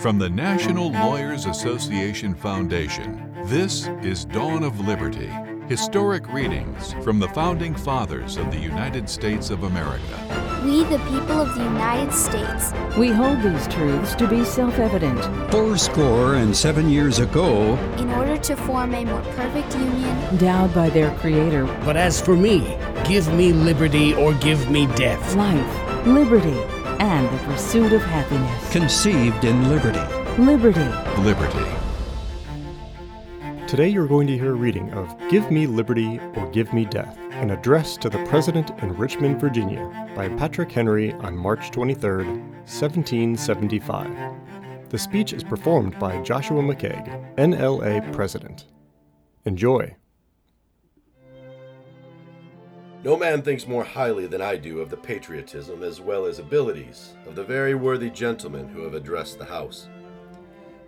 From the National Lawyers Association Foundation, this is Dawn of Liberty Historic readings from the founding fathers of the United States of America. We, the people of the United States. We hold these truths to be self evident. Four score and seven years ago, in order to form a more perfect union, endowed by their Creator. But as for me, give me liberty or give me death. Life, liberty, and the pursuit of happiness. Conceived in liberty. Liberty. Liberty. Today you're going to hear a reading of Give Me Liberty or Give Me Death, an address to the President in Richmond, Virginia, by Patrick Henry on March 23, 1775. The speech is performed by Joshua McCaig, NLA President. Enjoy. No man thinks more highly than I do of the patriotism as well as abilities of the very worthy gentlemen who have addressed the House.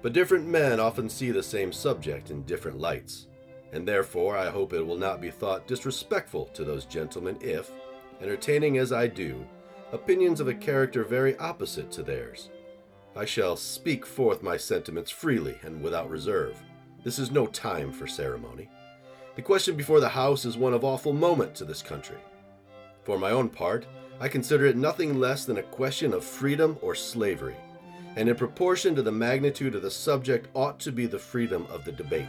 But different men often see the same subject in different lights, and therefore I hope it will not be thought disrespectful to those gentlemen if, entertaining as I do, opinions of a character very opposite to theirs, I shall speak forth my sentiments freely and without reserve. This is no time for ceremony. The question before the House is one of awful moment to this country. For my own part, I consider it nothing less than a question of freedom or slavery and in proportion to the magnitude of the subject ought to be the freedom of the debate.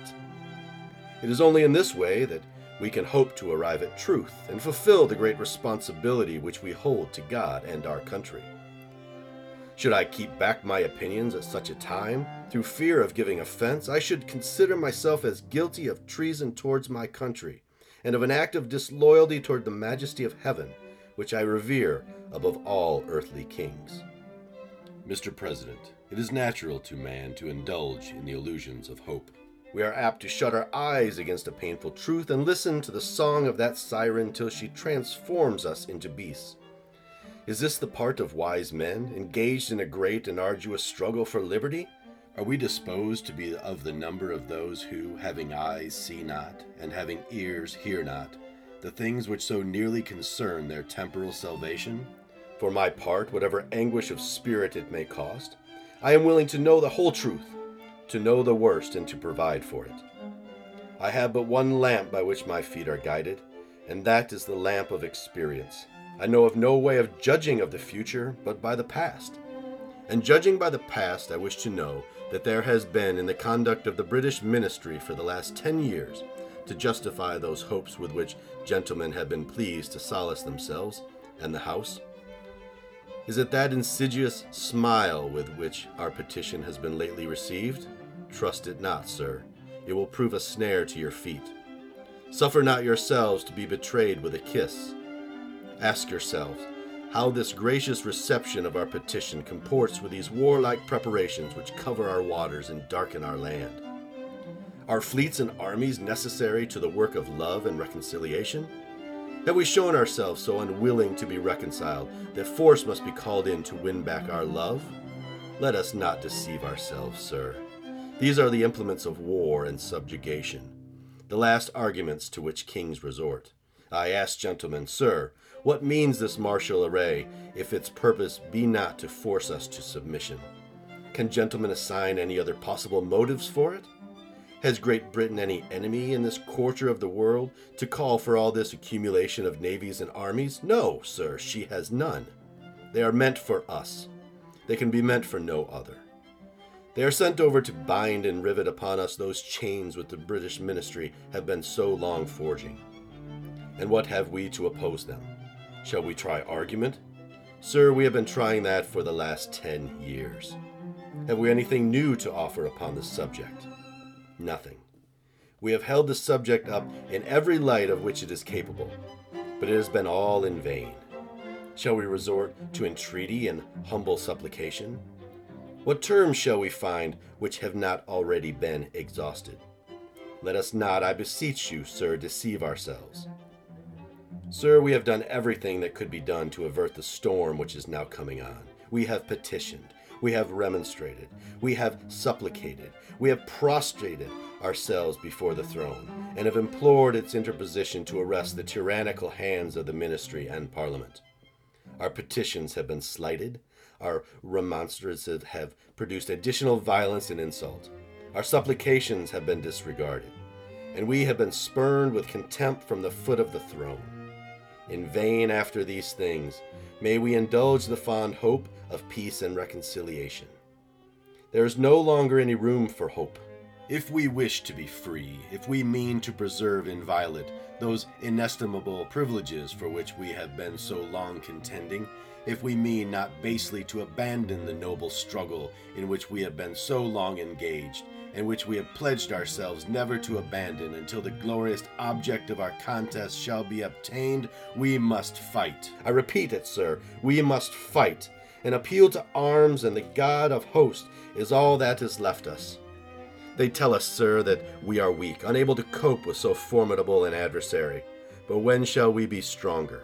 It is only in this way that we can hope to arrive at truth and fulfill the great responsibility which we hold to God and our country. Should I keep back my opinions at such a time, through fear of giving offense, I should consider myself as guilty of treason towards my country, and of an act of disloyalty toward the majesty of heaven, which I revere above all earthly kings. Mr. President, it is natural to man to indulge in the illusions of hope. We are apt to shut our eyes against a painful truth and listen to the song of that siren till she transforms us into beasts. Is this the part of wise men, engaged in a great and arduous struggle for liberty? Are we disposed to be of the number of those who, having eyes, see not, and having ears, hear not, the things which so nearly concern their temporal salvation? For my part, whatever anguish of spirit it may cost, I am willing to know the whole truth, to know the worst, and to provide for it. I have but one lamp by which my feet are guided, and that is the lamp of experience. I know of no way of judging of the future but by the past. And judging by the past, I wish to know that there has been in the conduct of the British ministry for the last ten years to justify those hopes with which gentlemen have been pleased to solace themselves and the House. Is it that insidious smile with which our petition has been lately received? Trust it not, sir. It will prove a snare to your feet. Suffer not yourselves to be betrayed with a kiss. Ask yourselves how this gracious reception of our petition comports with these warlike preparations which cover our waters and darken our land. Are fleets and armies necessary to the work of love and reconciliation? Have we shown ourselves so unwilling to be reconciled that force must be called in to win back our love? Let us not deceive ourselves, sir. These are the implements of war and subjugation, the last arguments to which kings resort. I ask, gentlemen, sir, what means this martial array if its purpose be not to force us to submission? Can gentlemen assign any other possible motives for it? Has Great Britain any enemy in this quarter of the world to call for all this accumulation of navies and armies? No, sir, she has none. They are meant for us. They can be meant for no other. They are sent over to bind and rivet upon us those chains which the British ministry have been so long forging. And what have we to oppose them? Shall we try argument? Sir, we have been trying that for the last ten years. Have we anything new to offer upon this subject? Nothing. We have held the subject up in every light of which it is capable, but it has been all in vain. Shall we resort to entreaty and humble supplication? What terms shall we find which have not already been exhausted? Let us not, I beseech you, sir, deceive ourselves. Sir, we have done everything that could be done to avert the storm which is now coming on. We have petitioned, we have remonstrated, we have supplicated, we have prostrated ourselves before the throne, and have implored its interposition to arrest the tyrannical hands of the ministry and parliament. Our petitions have been slighted. Our remonstrances have produced additional violence and insult. Our supplications have been disregarded. And we have been spurned with contempt from the foot of the throne. In vain after these things, may we indulge the fond hope of peace and reconciliation. There is no longer any room for hope. If we wish to be free, if we mean to preserve inviolate those inestimable privileges for which we have been so long contending, if we mean not basely to abandon the noble struggle in which we have been so long engaged, and which we have pledged ourselves never to abandon until the glorious object of our contest shall be obtained, we must fight. I repeat it, sir, we must fight. An appeal to arms and the God of hosts is all that is left us. They tell us, sir, that we are weak, unable to cope with so formidable an adversary. But when shall we be stronger?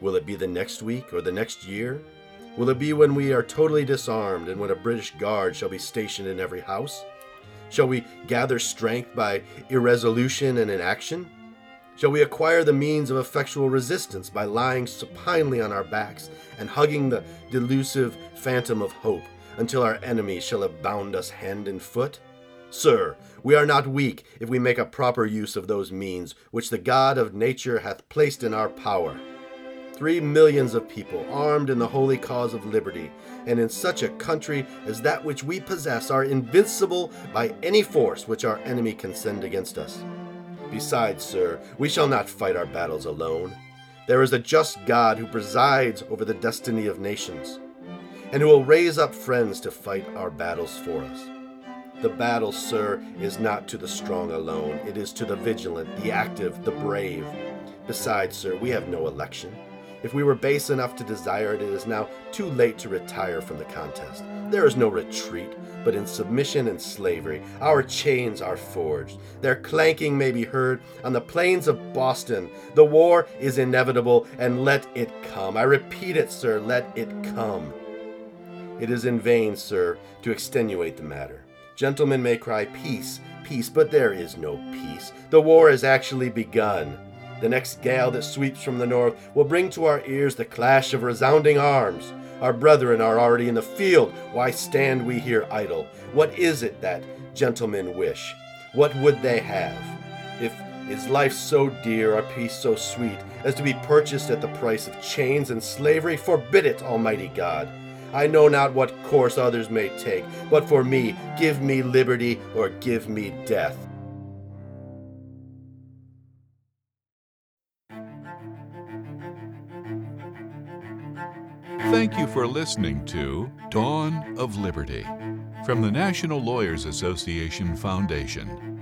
Will it be the next week or the next year? Will it be when we are totally disarmed and when a British guard shall be stationed in every house? Shall we gather strength by irresolution and inaction? Shall we acquire the means of effectual resistance by lying supinely on our backs and hugging the delusive phantom of hope until our enemies shall have bound us hand and foot? Sir, we are not weak if we make a proper use of those means which the God of nature hath placed in our power. Three millions of people armed in the holy cause of liberty, and in such a country as that which we possess, are invincible by any force which our enemy can send against us. Besides, sir, we shall not fight our battles alone. There is a just God who presides over the destiny of nations, and who will raise up friends to fight our battles for us. The battle, sir, is not to the strong alone, it is to the vigilant, the active, the brave. Besides, sir, we have no election. If we were base enough to desire it, it is now too late to retire from the contest. There is no retreat, but in submission and slavery. Our chains are forged. Their clanking may be heard on the plains of Boston. The war is inevitable, and let it come. I repeat it, sir, let it come. It is in vain, sir, to extenuate the matter. Gentlemen may cry peace, peace, but there is no peace. The war has actually begun. The next gale that sweeps from the north will bring to our ears the clash of resounding arms. Our brethren are already in the field. Why stand we here idle? What is it that gentlemen wish? What would they have? If is life so dear, our peace so sweet, as to be purchased at the price of chains and slavery? Forbid it, Almighty God. I know not what course others may take, but for me, give me liberty or give me death. Thank you for listening to Dawn of Liberty from the National Lawyers Association Foundation.